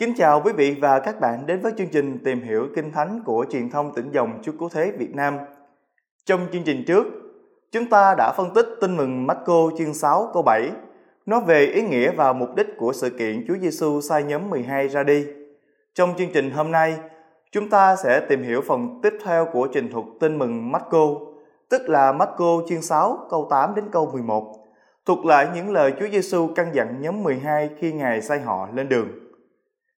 Kính chào quý vị và các bạn đến với chương trình Tìm hiểu Kinh Thánh của truyền thông tỉnh dòng Chúa Cứu Thế Việt Nam. Trong chương trình trước, chúng ta đã phân tích tin mừng Marco chương 6 câu 7 nói về ý nghĩa và mục đích của sự kiện Chúa Giêsu sai nhóm 12 ra đi. Trong chương trình hôm nay, chúng ta sẽ tìm hiểu phần tiếp theo của trình thuật tin mừng Marco, tức là Marco chương 6 câu 8 đến câu 11, thuộc lại những lời Chúa Giêsu căn dặn nhóm 12 khi Ngài sai họ lên đường.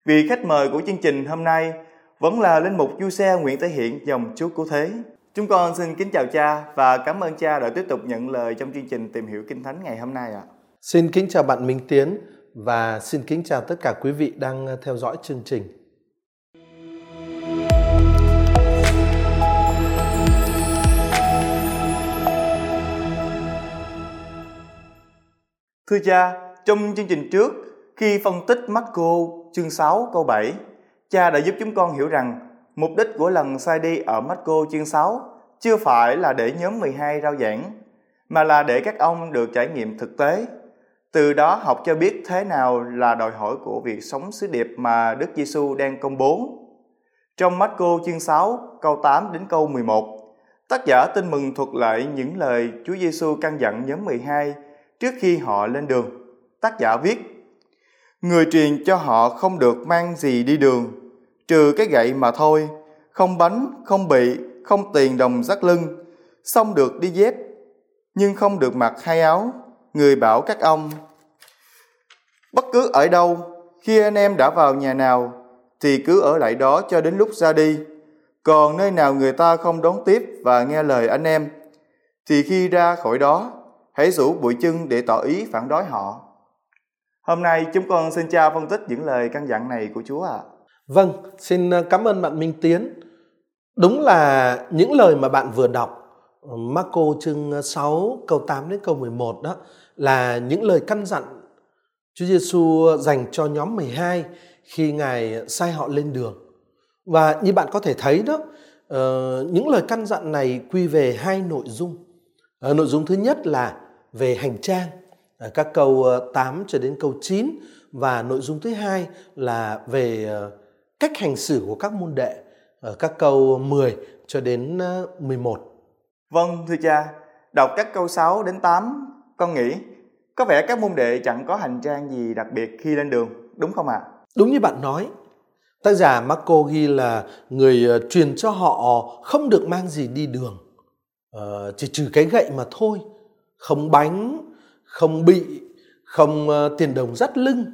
Vị khách mời của chương trình hôm nay vẫn là linh mục Du Xe Nguyễn Thể Hiện dòng Chúa Cứu Thế. Chúng con xin kính chào cha và cảm ơn cha đã tiếp tục nhận lời trong chương trình tìm hiểu Kinh Thánh ngày hôm nay ạ. Xin kính chào bạn Minh Tiến và xin kính chào tất cả quý vị đang theo dõi chương trình. Thưa cha, trong chương trình trước, khi phân tích Marco chương 6 câu 7, cha đã giúp chúng con hiểu rằng mục đích của lần sai đi ở Marco chương 6 chưa phải là để nhóm 12 rao giảng, mà là để các ông được trải nghiệm thực tế. Từ đó học cho biết thế nào là đòi hỏi của việc sống sứ điệp mà Đức Giêsu đang công bố. Trong Marco chương 6 câu 8 đến câu 11, tác giả tin mừng thuật lại những lời Chúa Giêsu căn dặn nhóm 12 trước khi họ lên đường. Tác giả viết: Người truyền cho họ không được mang gì đi đường, trừ cái gậy mà thôi, không bánh, không bị, không tiền đồng dắt lưng, xong được đi dép, nhưng không được mặc hai áo. Người bảo các ông, bất cứ ở đâu, khi anh em đã vào nhà nào, thì cứ ở lại đó cho đến lúc ra đi. Còn nơi nào người ta không đón tiếp và nghe lời anh em, thì khi ra khỏi đó, hãy rủ bụi chân để tỏ ý phản đối họ. Hôm nay chúng con xin cha phân tích những lời căn dặn này của Chúa ạ. À. Vâng, xin ờ, cảm ơn bạn Minh Tiến. Đúng là những lời mà bạn vừa đọc ờ, Marco chương ờ, 6 câu 8 đến câu 11 đó là những lời căn dặn Chúa Giêsu dành cho nhóm 12 khi Ngài sai họ lên đường. Và như bạn có thể thấy đó, những lời căn dặn này quy về hai nội dung. Nội dung thứ nhất là về hành trang, các câu 8 cho đến câu 9 và nội dung thứ hai là về uh, cách hành xử của các môn đệ ở các câu 10 cho đến 11. Vâng thưa cha, đọc các câu 6 đến 8 con nghĩ có vẻ các môn đệ chẳng có hành trang gì đặc biệt khi lên đường, đúng không ạ? À? Đúng như bạn nói. Tác giả Marco ghi là người truyền cho họ không được mang gì đi đường. Chỉ trừ cái gậy mà thôi. Không bánh, không bị, không ờ, tiền đồng dắt lưng.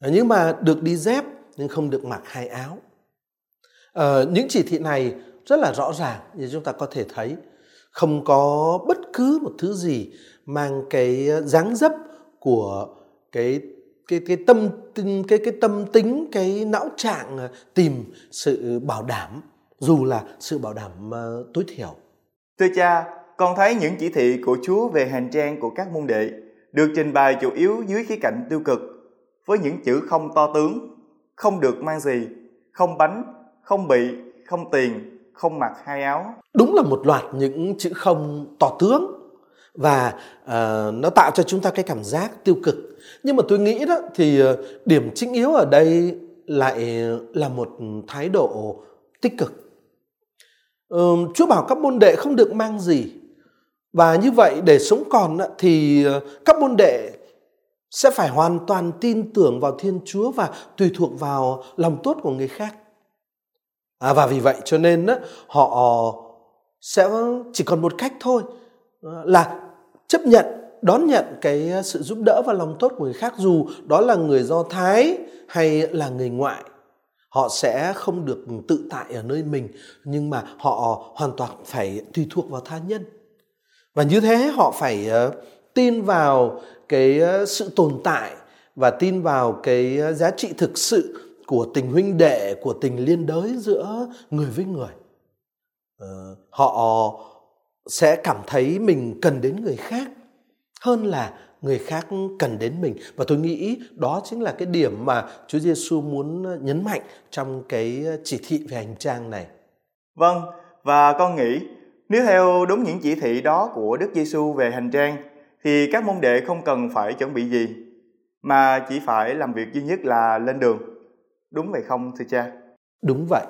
Ờ, nhưng mà được đi dép nhưng không được mặc hai áo. à, những chỉ thị này rất là rõ ràng như chúng ta có thể thấy. Không có bất cứ một thứ gì mang cái dáng dấp của cái cái cái tâm cái cái tâm tính cái não trạng tìm sự bảo đảm dù là sự bảo đảm tối thiểu. Thưa cha, con thấy những chỉ thị của Chúa về hành trang của các môn đệ được trình bày chủ yếu dưới khía cạnh tiêu cực với những chữ không to tướng, không được mang gì, không bánh, không bị, không tiền, không mặc hai áo. Đúng là một loạt những chữ không to tướng và uh, nó tạo cho chúng ta cái cảm giác tiêu cực nhưng mà tôi nghĩ đó thì uh, điểm chính yếu ở đây lại là một thái độ tích cực uh, chúa bảo các môn đệ không được mang gì và như vậy để sống còn thì ờ, các môn đệ sẽ phải hoàn toàn tin tưởng vào thiên chúa và tùy thuộc vào lòng tốt của người khác. À, và vì vậy cho nên họ sẽ chỉ còn một cách thôi ờ, là chấp nhận đón nhận cái sự giúp đỡ và lòng tốt của người khác dù đó là người do thái hay là người ngoại. Họ sẽ không được tự tại ở nơi mình nhưng mà họ hoàn toàn phải tùy thuộc vào tha nhân và như thế họ phải ờ, tin vào cái ờ, sự tồn tại và tin vào cái ờ, giá trị thực sự của tình huynh đệ của tình liên đới giữa người với người họ sẽ cảm thấy mình cần đến người khác hơn là người khác cần đến mình và tôi nghĩ đó chính là cái điểm mà Chúa Giêsu muốn nhấn mạnh trong cái chỉ thị về hành trang này. Vâng, và con nghĩ nếu theo đúng những chỉ thị đó của Đức Giêsu về hành trang thì các môn đệ không cần phải chuẩn bị gì mà chỉ phải làm việc duy nhất là lên đường. Đúng vậy không thưa cha? Đúng vậy.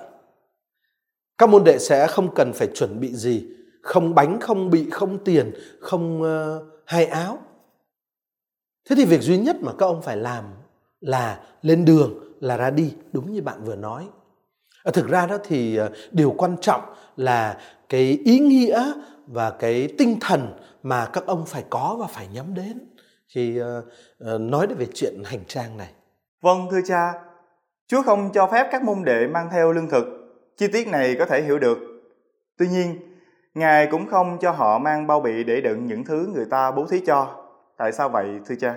Các môn đệ sẽ không cần phải chuẩn bị gì, không bánh, không bị, không tiền, không ờ, uh, hai áo. Thế thì việc duy nhất mà các ông phải làm là lên đường, là ra đi, đúng như bạn vừa nói. Ờ, thực ra đó thì ờ, điều quan trọng là cái ý nghĩa và cái tinh thần mà các ông phải có và phải nhắm đến khi uh, uh, nói về chuyện hành trang này. Vâng thưa cha, Chúa không cho phép các môn đệ mang theo lương thực. Chi tiết này có thể hiểu được. Tuy nhiên, Ngài cũng không cho họ mang bao bì để đựng những thứ người ta bố thí cho. Tại sao vậy thưa cha?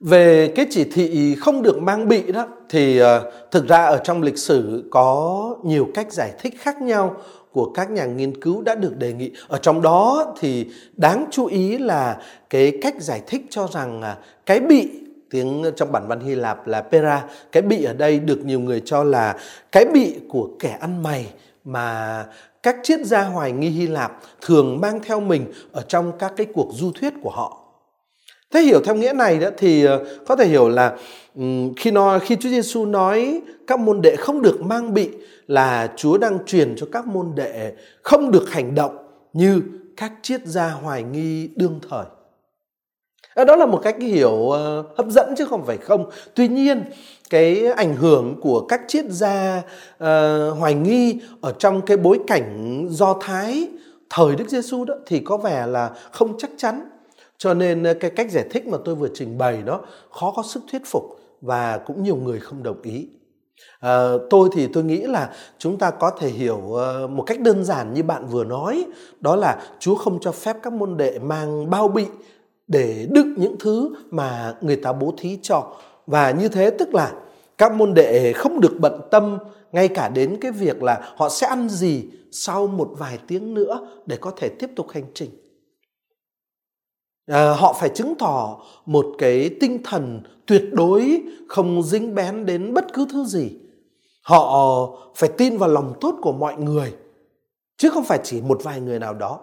Về cái chỉ thị không được mang bị đó thì uh, thực ra ở trong lịch sử có nhiều cách giải thích khác nhau của các nhà nghiên cứu đã được đề nghị. Ở trong đó thì đáng chú ý là cái cách giải thích cho rằng à, cái bị tiếng trong bản văn Hy Lạp là pera, cái bị ở đây được nhiều người cho là cái bị của kẻ ăn mày mà các triết gia hoài nghi Hy Lạp thường mang theo mình ở trong các cái cuộc du thuyết của họ. Thế hiểu theo nghĩa này đó thì ờ, có thể hiểu là khi nói khi Chúa Giêsu nói các môn đệ không được mang bị là Chúa đang truyền cho các môn đệ không được hành động như các triết gia hoài nghi đương thời. Ờ, đó là một cách hiểu ờ, hấp dẫn chứ không phải không. Tuy nhiên cái ảnh hưởng của các triết gia uh, hoài nghi ở trong cái bối cảnh do thái thời Đức Giêsu đó thì có vẻ là không chắc chắn. Cho nên ờ, cái cách giải thích mà tôi vừa trình bày đó khó có sức thuyết phục và cũng nhiều người không đồng ý. À, tôi thì tôi nghĩ là chúng ta có thể hiểu uh, một cách đơn giản như bạn vừa nói đó là Chúa không cho phép các môn đệ mang bao bị để đựng những thứ mà người ta bố thí cho và như thế tức là các môn đệ không được bận tâm ngay cả đến cái việc là họ sẽ ăn gì sau một vài tiếng nữa để có thể tiếp tục hành trình à, họ phải chứng tỏ một cái tinh thần tuyệt đối không dính bén đến bất cứ thứ gì. Họ phải tin vào lòng tốt của mọi người chứ không phải chỉ một vài người nào đó.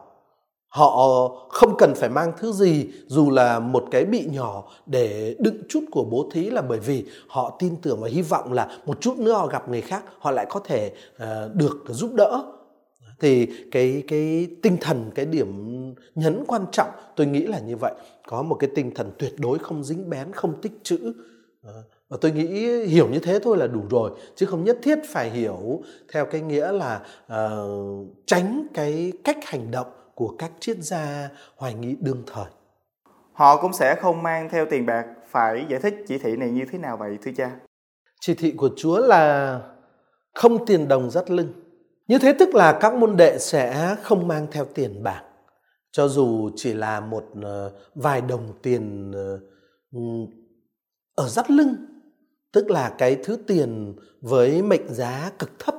Họ không cần phải mang thứ gì dù là một cái bị nhỏ để đựng chút của bố thí là bởi vì họ tin tưởng và hy vọng là một chút nữa họ gặp người khác họ lại có thể uh, được giúp đỡ thì cái cái tinh thần cái điểm nhấn quan trọng tôi nghĩ là như vậy có một cái tinh thần tuyệt đối không dính bén không tích chữ ờ, và tôi nghĩ hiểu như thế thôi là đủ rồi chứ không nhất thiết phải hiểu theo cái nghĩa là uh, tránh cái cách hành động của các triết gia hoài nghi đương thời. Họ cũng sẽ không mang theo tiền bạc, phải giải thích chỉ thị này như thế nào vậy thưa cha? Chỉ thị của Chúa là không tiền đồng dắt lưng. Như thế tức là các môn đệ sẽ không mang theo tiền bạc. Cho dù chỉ là một ờ, vài đồng tiền ờ, ở dắt lưng. Tức là cái thứ tiền với mệnh giá cực thấp.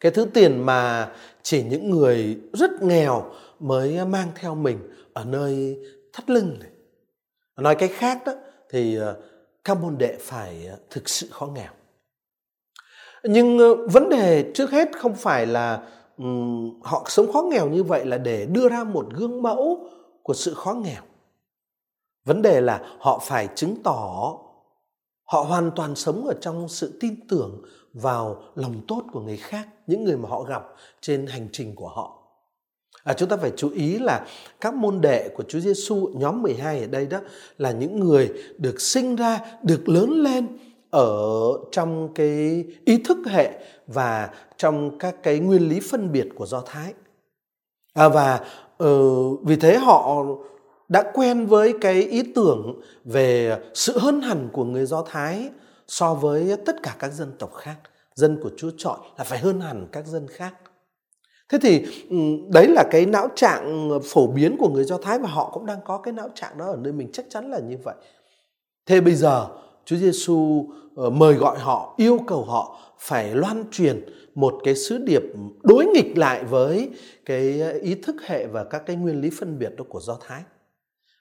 Cái thứ tiền mà chỉ những người rất nghèo mới mang theo mình ở nơi thắt lưng này. Nói cách khác đó, thì ờ, các môn đệ phải thực sự khó nghèo. Nhưng ờ, vấn đề trước hết không phải là um, họ sống khó nghèo như vậy là để đưa ra một gương mẫu của sự khó nghèo. Vấn đề là họ phải chứng tỏ họ hoàn toàn sống ở trong sự tin tưởng vào lòng tốt của người khác, những người mà họ gặp trên hành trình của họ. À, chúng ta phải chú ý là các môn đệ của Chúa Giêsu nhóm 12 ở đây đó là những người được sinh ra, được lớn lên ở trong cái ý thức hệ và trong các cái nguyên lý phân biệt của Do Thái. À, và uh, vì thế họ đã quen với cái ý tưởng về sự hơn hẳn của người Do Thái so với tất cả các dân tộc khác. Dân của Chúa chọn là phải hơn hẳn các dân khác. Thế thì ừ, đấy là cái não trạng phổ biến của người Do Thái và họ cũng đang có cái não trạng đó ở nơi mình chắc chắn là như vậy. Thế bây giờ Chúa Giêsu ờ, mời gọi họ, yêu cầu họ phải loan truyền một cái sứ điệp đối nghịch lại với cái ờ, ý thức hệ và các cái nguyên lý phân biệt đó của Do Thái.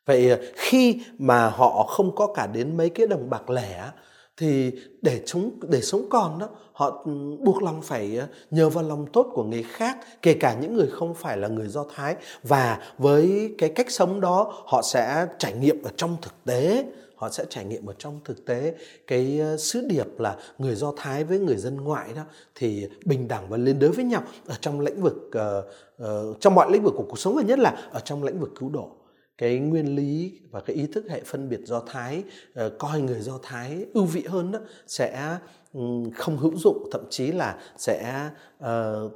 Vậy ờ, khi mà họ không có cả đến mấy cái đồng bạc lẻ thì để chúng để sống còn đó họ ừ, buộc lòng phải nhờ vào lòng tốt của người khác kể cả những người không phải là người do thái và với cái cách sống đó họ sẽ trải nghiệm ở trong thực tế họ sẽ trải nghiệm ở trong thực tế cái ờ, sứ điệp là người Do Thái với người dân ngoại đó thì bình đẳng và liên đới với nhau ở trong lĩnh vực uh, uh, trong mọi lĩnh vực của cuộc sống và nhất là ở trong lĩnh vực cứu độ. Cái nguyên lý và cái ý thức hệ phân biệt do thái uh, coi người do thái ưu vị hơn đó sẽ um, không hữu dụng thậm chí là sẽ uh,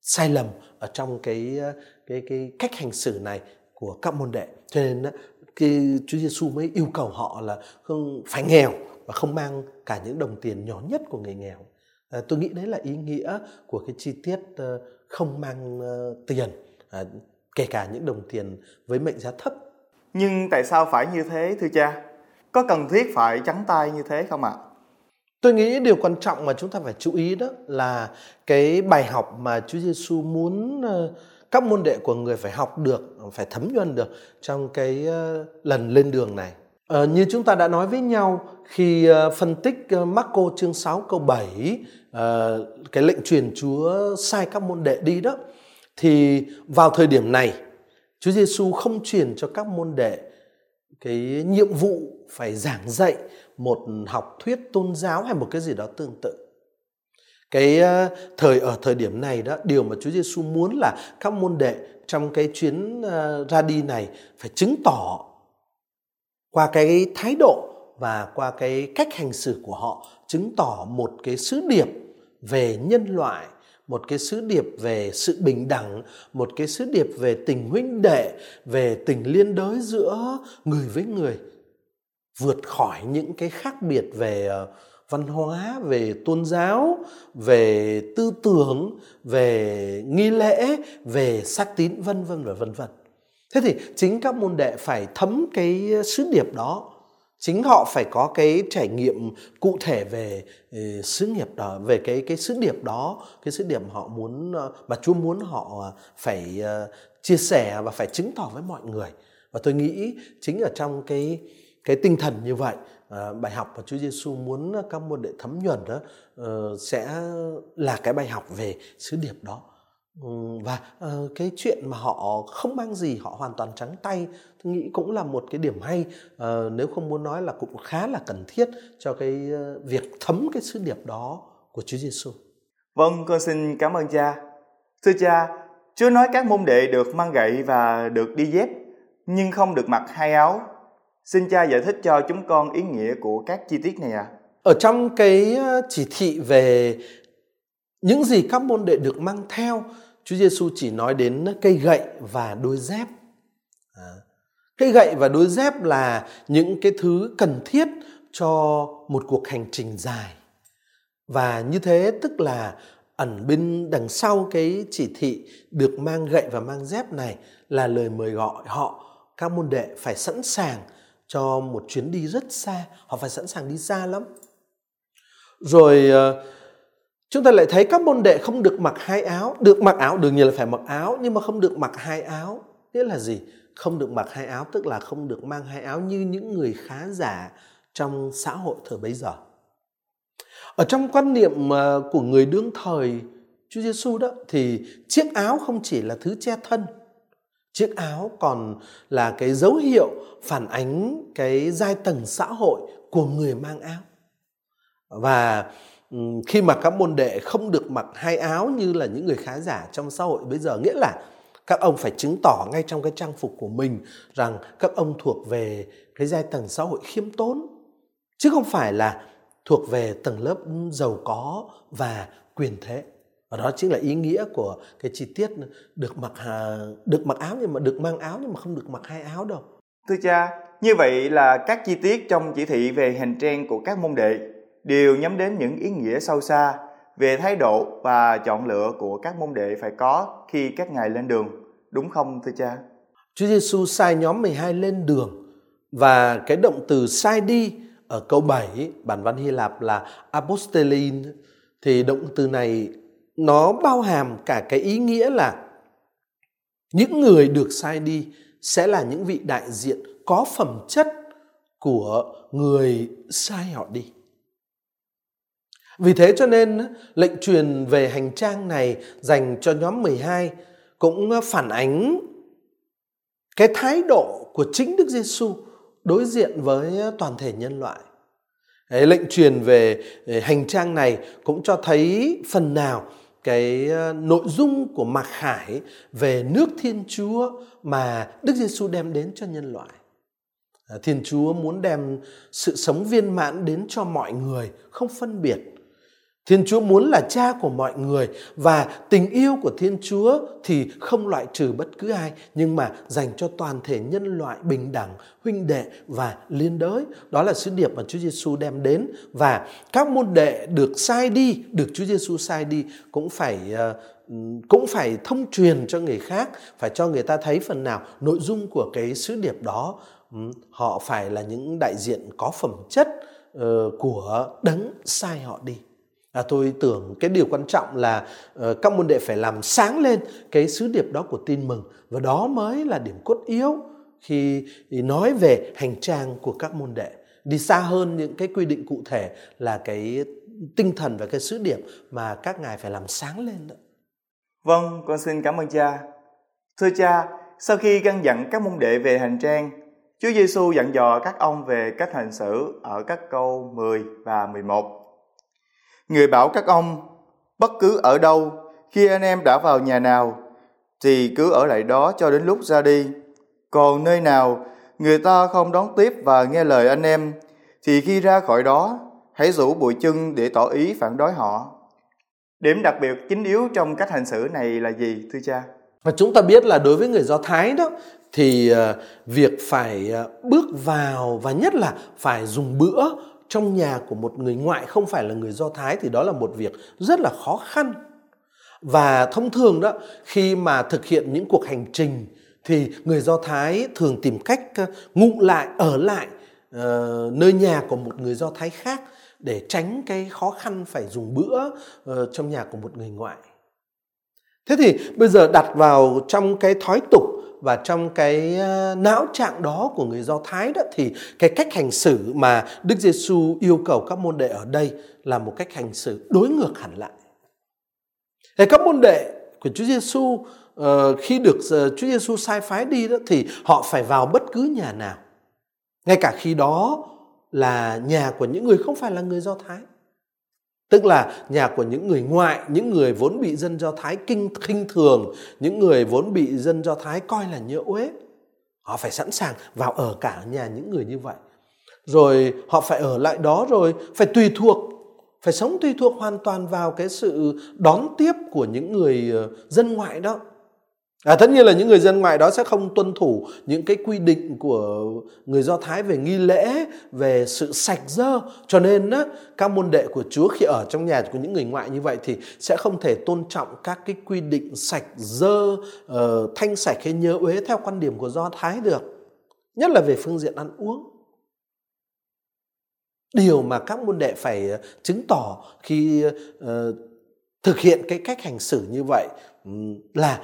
sai lầm ở trong cái cái cái cách hành xử này của các môn đệ. Cho nên cái Chúa Giêsu mới yêu cầu họ là không phải nghèo và không mang cả những đồng tiền nhỏ nhất của người nghèo. À, tôi nghĩ đấy là ý nghĩa của cái chi tiết uh, không mang uh, tiền à, kể cả những đồng tiền với mệnh giá thấp. Nhưng tại sao phải như thế thưa cha? Có cần thiết phải trắng tay như thế không ạ? Tôi nghĩ điều quan trọng mà chúng ta phải chú ý đó là cái bài học mà Chúa Giêsu muốn uh, các môn đệ của người phải học được phải thấm nhuần được trong cái ờ, lần lên đường này. À, như chúng ta đã nói với nhau khi ờ, phân tích Marco chương 6 câu 7 à, cái lệnh truyền Chúa sai các môn đệ đi đó thì vào thời điểm này Chúa Giêsu không truyền cho các môn đệ cái nhiệm vụ phải giảng dạy một học thuyết tôn giáo hay một cái gì đó tương tự cái ờ, thời ở thời điểm này đó điều mà Chúa Giêsu muốn là các môn đệ trong cái chuyến ờ, ra đi này phải chứng tỏ qua cái thái độ và qua cái cách hành xử của họ chứng tỏ một cái sứ điệp về nhân loại một cái sứ điệp về sự bình đẳng một cái sứ điệp về tình huynh đệ về tình liên đới giữa người với người vượt khỏi những cái khác biệt về uh, văn hóa, về tôn giáo, về tư tưởng, về nghi lễ, về sắc tín, vân vân và vân vân. Thế thì chính các môn đệ phải thấm cái sứ điệp đó. Chính họ phải có cái trải nghiệm cụ thể về ờ, sứ nghiệp đó, về cái cái sứ điệp đó, cái sứ điệp họ muốn ờ, mà Chúa muốn họ phải ờ, chia sẻ và phải chứng tỏ với mọi người. Và tôi nghĩ chính ở trong cái cái tinh thần như vậy Ờ, bài học mà Chúa Giêsu muốn ờ, các môn đệ thấm nhuần đó uh, sẽ là cái bài học về sứ điệp đó ừ, và uh, cái chuyện mà họ không mang gì họ hoàn toàn trắng tay tôi nghĩ cũng là một cái điểm hay uh, nếu không muốn nói là cũng khá là cần thiết cho cái uh, việc thấm cái sứ điệp đó của Chúa Giêsu. Vâng, con xin cảm ơn cha. Thưa cha, Chúa nói các môn đệ được mang gậy và được đi dép, nhưng không được mặc hai áo Xin cha giải thích cho chúng con ý nghĩa của các chi tiết này ạ. À. Ở trong cái ờ, chỉ thị về những gì các môn đệ được mang theo, Chúa Giêsu chỉ nói đến cây gậy và đôi dép. À, cây gậy và đôi dép là những cái thứ cần thiết cho một cuộc hành trình dài. Và như thế tức là ẩn bên đằng sau cái chỉ thị được mang gậy và mang dép này là lời mời gọi họ các môn đệ phải sẵn sàng cho một chuyến đi rất xa, họ phải sẵn sàng đi xa lắm. Rồi ờ, chúng ta lại thấy các môn đệ không được mặc hai áo. Được mặc áo, đương nhiên là phải mặc áo, nhưng mà không được mặc hai áo. Nghĩa là gì? Không được mặc hai áo, tức là không được mang hai áo như những người khá giả trong xã hội thời bấy giờ. Ở trong quan niệm ờ, của người đương thời Chúa Giêsu đó, thì chiếc áo không chỉ là thứ che thân chiếc áo còn là cái dấu hiệu phản ánh cái giai tầng xã hội của người mang áo. Và khi mà các môn đệ không được mặc hai áo như là những người khá giả trong xã hội bây giờ, nghĩa là các ông phải chứng tỏ ngay trong cái trang phục của mình rằng các ông thuộc về cái giai tầng xã hội khiêm tốn, chứ không phải là thuộc về tầng lớp giàu có và quyền thế và đó chính là ý nghĩa của cái chi tiết được mặc được mặc áo nhưng mà được mang áo nhưng mà không được mặc hai áo đâu. Thưa cha như vậy là các chi tiết trong chỉ thị về hành trang của các môn đệ đều nhắm đến những ý nghĩa sâu xa về thái độ và chọn lựa của các môn đệ phải có khi các ngài lên đường. Đúng không thưa cha? Chúa Giêsu sai nhóm 12 lên đường và cái động từ sai đi ở câu 7 bản văn Hy Lạp là apostolin thì động từ này nó bao hàm cả cái ý nghĩa là những người được sai đi sẽ là những vị đại diện có phẩm chất của người sai họ đi. Vì thế cho nên lệnh truyền về hành trang này dành cho nhóm 12 cũng phản ánh cái thái độ của chính Đức Giêsu đối diện với toàn thể nhân loại Đấy, lệnh truyền về hành trang này cũng cho thấy phần nào cái ờ, nội dung của mặc khải về nước thiên chúa mà đức giêsu đem đến cho nhân loại. Ờ, thiên chúa muốn đem sự sống viên mãn đến cho mọi người, không phân biệt. Thiên Chúa muốn là cha của mọi người và tình yêu của Thiên Chúa thì không loại trừ bất cứ ai nhưng mà dành cho toàn thể nhân loại bình đẳng, huynh đệ và liên đới. Đó là sứ điệp mà Chúa Giêsu đem đến và các môn đệ được sai đi, được Chúa Giêsu sai đi cũng phải ờ, cũng phải thông truyền cho người khác, phải cho người ta thấy phần nào nội dung của cái sứ điệp đó. Họ phải là những đại diện có phẩm chất ờ, của đấng sai họ đi. À, tôi tưởng cái điều quan trọng là uh, các môn đệ phải làm sáng lên cái sứ điệp đó của tin mừng và đó mới là điểm cốt yếu khi nói về hành trang của các môn đệ đi xa hơn những cái quy định cụ thể là cái tinh thần và cái sứ điệp mà các ngài phải làm sáng lên đó. Vâng, con xin cảm ơn cha. Thưa cha, sau khi căn dặn các môn đệ về hành trang, Chúa Giêsu dặn dò các ông về cách hành xử ở các câu 10 và 11. Người bảo các ông, bất cứ ở đâu, khi anh em đã vào nhà nào, thì cứ ở lại đó cho đến lúc ra đi. Còn nơi nào người ta không đón tiếp và nghe lời anh em, thì khi ra khỏi đó, hãy rủ bụi chân để tỏ ý phản đối họ. Điểm đặc biệt chính yếu trong cách hành xử này là gì, thưa cha? Và chúng ta biết là đối với người Do Thái đó, thì ờ, việc phải ờ, bước vào và nhất là phải dùng bữa trong nhà của một người ngoại không phải là người Do Thái thì đó là một việc rất là khó khăn. Và thông thường đó khi mà thực hiện những cuộc hành trình thì người Do Thái thường tìm cách ờ, ngụ lại ở lại uh, nơi nhà của một người Do Thái khác để tránh cái khó khăn phải dùng bữa uh, trong nhà của một người ngoại. Thế thì bây giờ đặt vào trong cái thói tục và trong cái ờ, não trạng đó của người Do Thái đó thì cái cách hành xử mà Đức Giêsu yêu cầu các môn đệ ở đây là một cách hành xử đối ngược hẳn lại. Thì các môn đệ của Chúa Giêsu ờ, khi được ờ, Chúa Giêsu sai phái đi đó thì họ phải vào bất cứ nhà nào. Ngay cả khi đó là nhà của những người không phải là người Do Thái. Tức là nhà của những người ngoại, những người vốn bị dân Do Thái kinh khinh thường, những người vốn bị dân Do Thái coi là nhỡ uế. Họ phải sẵn sàng vào ở cả nhà những người như vậy. Rồi họ phải ở lại đó rồi, phải tùy thuộc, phải sống tùy thuộc hoàn toàn vào cái sự đón tiếp của những người ờ, dân ngoại đó. À, tất nhiên là những người dân ngoại đó sẽ không tuân thủ những cái quy định của người Do Thái về nghi lễ, về sự sạch dơ. Cho nên á, các môn đệ của Chúa khi ở trong nhà của những người ngoại như vậy thì sẽ không thể tôn trọng các cái quy định sạch dơ, uh, thanh sạch hay nhớ uế theo quan điểm của Do Thái được. Nhất là về phương diện ăn uống. Điều mà các môn đệ phải ờ, chứng tỏ khi uh, thực hiện cái cách hành xử như vậy là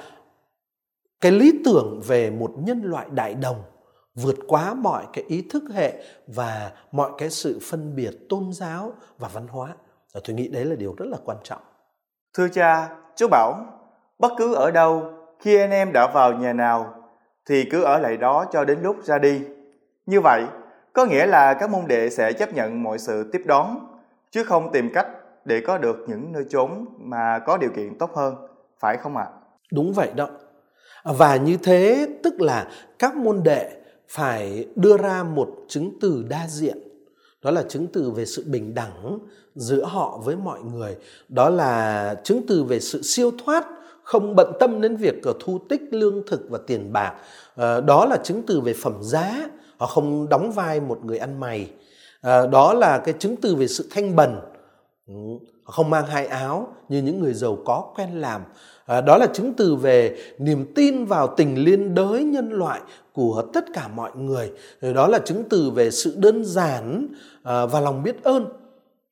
cái lý tưởng về một nhân loại đại đồng vượt quá mọi cái ý thức hệ và mọi cái sự phân biệt tôn giáo và văn hóa. Và tôi nghĩ đấy là điều rất là quan trọng. Thưa cha chú bảo bất cứ ở đâu khi anh em đã vào nhà nào thì cứ ở lại đó cho đến lúc ra đi. Như vậy có nghĩa là các môn đệ sẽ chấp nhận mọi sự tiếp đón chứ không tìm cách để có được những nơi chốn mà có điều kiện tốt hơn phải không ạ? À? đúng vậy đó và như thế tức là các môn đệ phải đưa ra một chứng từ đa diện. Đó là chứng từ về sự bình đẳng giữa họ với mọi người. Đó là chứng từ về sự siêu thoát, không bận tâm đến việc ờ, thu tích lương thực và tiền bạc. Ờ, đó là chứng từ về phẩm giá, họ không đóng vai một người ăn mày. Ờ, đó là cái chứng từ về sự thanh bần, Ừ, không mang hai áo như những người giàu có quen làm À, đó là chứng từ về niềm tin vào tình liên đới nhân loại của tất cả mọi người. Ừ, đó là chứng từ về sự đơn giản à, và lòng biết ơn.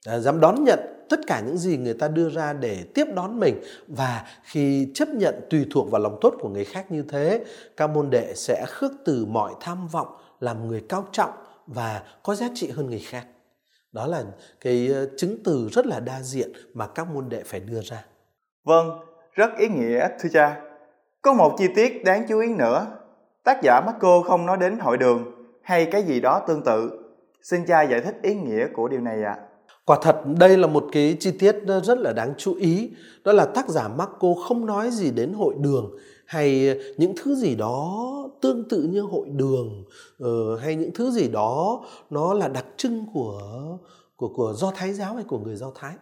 À, dám đón nhận tất cả những gì người ta đưa ra để tiếp đón mình và khi chấp nhận tùy thuộc vào lòng tốt của người khác như thế, các môn đệ sẽ khước từ mọi tham vọng làm người cao trọng và có giá trị hơn người khác. Đó là cái ờ, chứng từ rất là đa diện mà các môn đệ phải đưa ra. Vâng, rất ý nghĩa thưa cha. Có một chi tiết đáng chú ý nữa. Tác giả Marco không nói đến hội đường hay cái gì đó tương tự. Xin cha giải thích ý nghĩa của điều này ạ. À. Quả thật đây là một cái chi tiết rất là đáng chú ý, đó là tác giả Marco không nói gì đến hội đường hay những thứ gì đó tương tự như hội đường uh, hay những thứ gì đó nó là đặc trưng của của của do thái giáo hay của người do thái?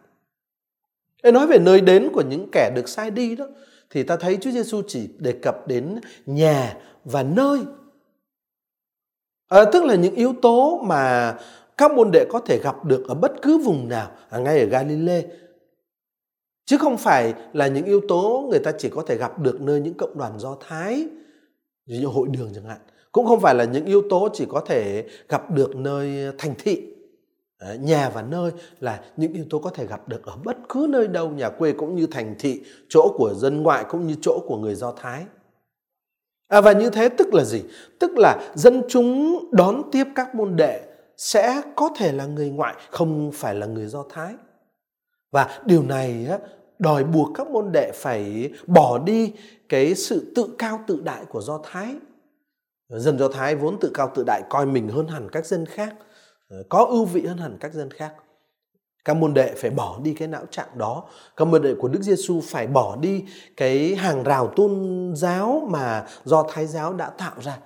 Ê, nói về nơi đến của những kẻ được sai đi đó thì ta thấy Chúa Giêsu chỉ đề cập đến nhà và nơi. À, tức là những yếu tố mà các môn đệ có thể gặp được ở bất cứ vùng nào. À, ngay ở Galilee chứ không phải là những yếu tố người ta chỉ có thể gặp được nơi những cộng đoàn do thái như hội đường chẳng hạn. Cũng không phải là những yếu tố chỉ có thể gặp được nơi thành thị. Nhà và nơi là những yếu tố có thể gặp được ở bất cứ nơi đâu nhà quê cũng như thành thị chỗ của dân ngoại cũng như chỗ của người do thái. À, và như thế tức là gì? Tức là dân chúng đón tiếp các môn đệ sẽ có thể là người ngoại không phải là người do thái và điều này đòi buộc các môn đệ phải bỏ đi cái sự tự cao tự đại của do thái. Dân do thái vốn tự cao tự đại coi mình hơn hẳn các dân khác ờ, có ưu vị hơn hẳn các dân khác. Các môn đệ phải bỏ đi cái não trạng đó. Các môn đệ của đức giêsu phải bỏ đi cái hàng rào tôn giáo mà do thái giáo đã tạo ra.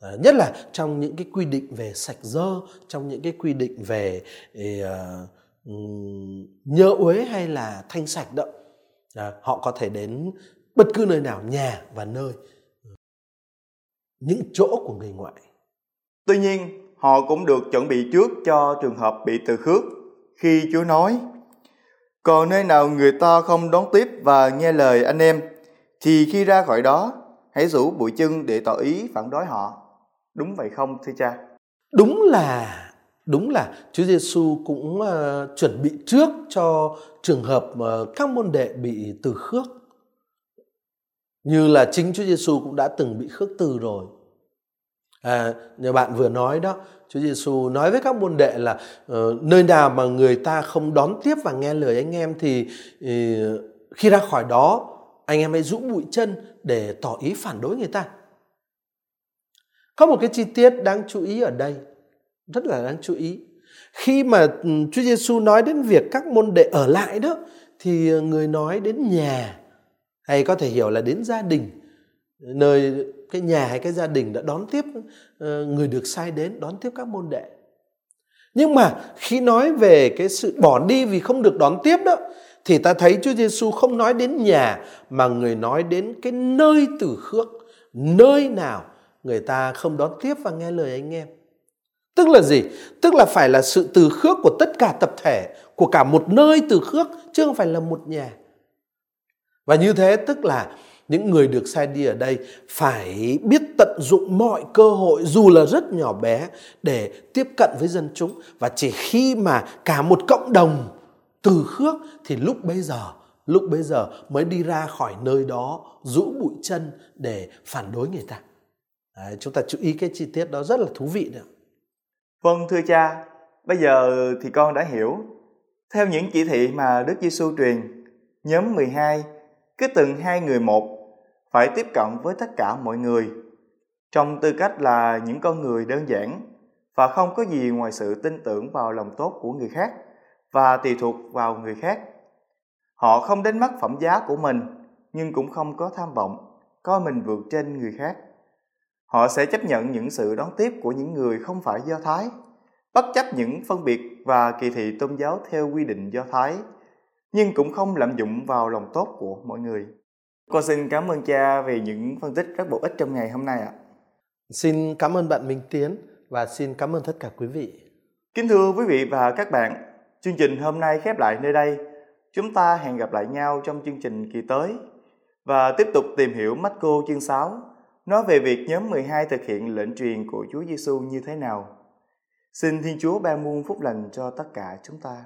Ờ, nhất là trong những cái quy định về sạch dơ trong những cái quy định về uh, nhơ uế hay là thanh sạch đó. À, họ có thể đến bất cứ nơi nào nhà và nơi. Những chỗ của người ngoại. Tuy nhiên họ cũng được chuẩn bị trước cho trường hợp bị từ khước. Khi chúa nói còn nơi nào người ta không đón tiếp và nghe lời anh em thì khi ra khỏi đó hãy rủ bụi chân để tỏ ý phản đối họ. Đúng vậy không thưa cha? Đúng là đúng là Chúa Giêsu cũng uh, chuẩn bị trước cho trường hợp uh, các môn đệ bị từ khước. Như là chính Chúa Giêsu cũng đã từng bị khước từ rồi. À, như bạn vừa nói đó, Chúa Giêsu nói với các môn đệ là uh, nơi nào mà người ta không đón tiếp và nghe lời anh em thì uh, khi ra khỏi đó anh em hãy rũ bụi chân để tỏ ý phản đối người ta. Có một cái chi tiết đáng chú ý ở đây rất là đáng chú ý. Khi mà ừ, Chúa Giêsu nói đến việc các môn đệ ở lại đó, thì ờ, người nói đến nhà, hay có thể hiểu là đến gia đình. Nơi cái nhà hay cái gia đình đã đón tiếp ờ, người được sai đến, đón tiếp các môn đệ. Nhưng mà khi nói về cái sự bỏ đi vì không được đón tiếp đó, thì ta thấy Chúa Giêsu không nói đến nhà, mà người nói đến cái nơi tử khước, nơi nào người ta không đón tiếp. Và nghe lời anh em Tức là gì? Tức là phải là sự từ khước của tất cả tập thể, của cả một nơi từ khước, chứ không phải là một nhà. Và như thế tức là những người được sai đi ở đây phải biết tận dụng mọi cơ hội dù là rất nhỏ bé để tiếp cận với dân chúng và chỉ khi mà cả một cộng đồng từ khước thì lúc bây giờ lúc bây giờ mới đi ra khỏi nơi đó rũ bụi chân để phản đối người ta Đấy, chúng ta chú ý cái chi tiết đó rất là thú vị nữa Vâng thưa cha, bây giờ thì con đã hiểu. Theo những chỉ thị mà Đức Giêsu truyền, nhóm 12 cứ từng hai người một phải tiếp cận với tất cả mọi người trong tư cách là những con người đơn giản và không có gì ngoài sự tin tưởng vào lòng tốt của người khác và tùy thuộc vào người khác. Họ không đánh mất phẩm giá của mình nhưng cũng không có tham vọng coi mình vượt trên người khác. Họ sẽ chấp nhận những sự đón tiếp của những người không phải Do Thái, bất chấp những phân biệt và kỳ thị tôn giáo theo quy định Do Thái, nhưng cũng không lạm dụng vào lòng tốt của mọi người. Con xin cảm ơn cha vì những phân tích rất bổ ích trong ngày hôm nay ạ. Xin cảm ơn bạn Minh Tiến và xin cảm ơn tất cả quý vị. Kính thưa quý vị và các bạn, chương trình hôm nay khép lại nơi đây. Chúng ta hẹn gặp lại nhau trong chương trình kỳ tới và tiếp tục tìm hiểu Marco chương 6 nói về việc nhóm 12 thực hiện lệnh truyền của Chúa Giêsu như thế nào. Xin Thiên Chúa ban muôn phúc lành cho tất cả chúng ta.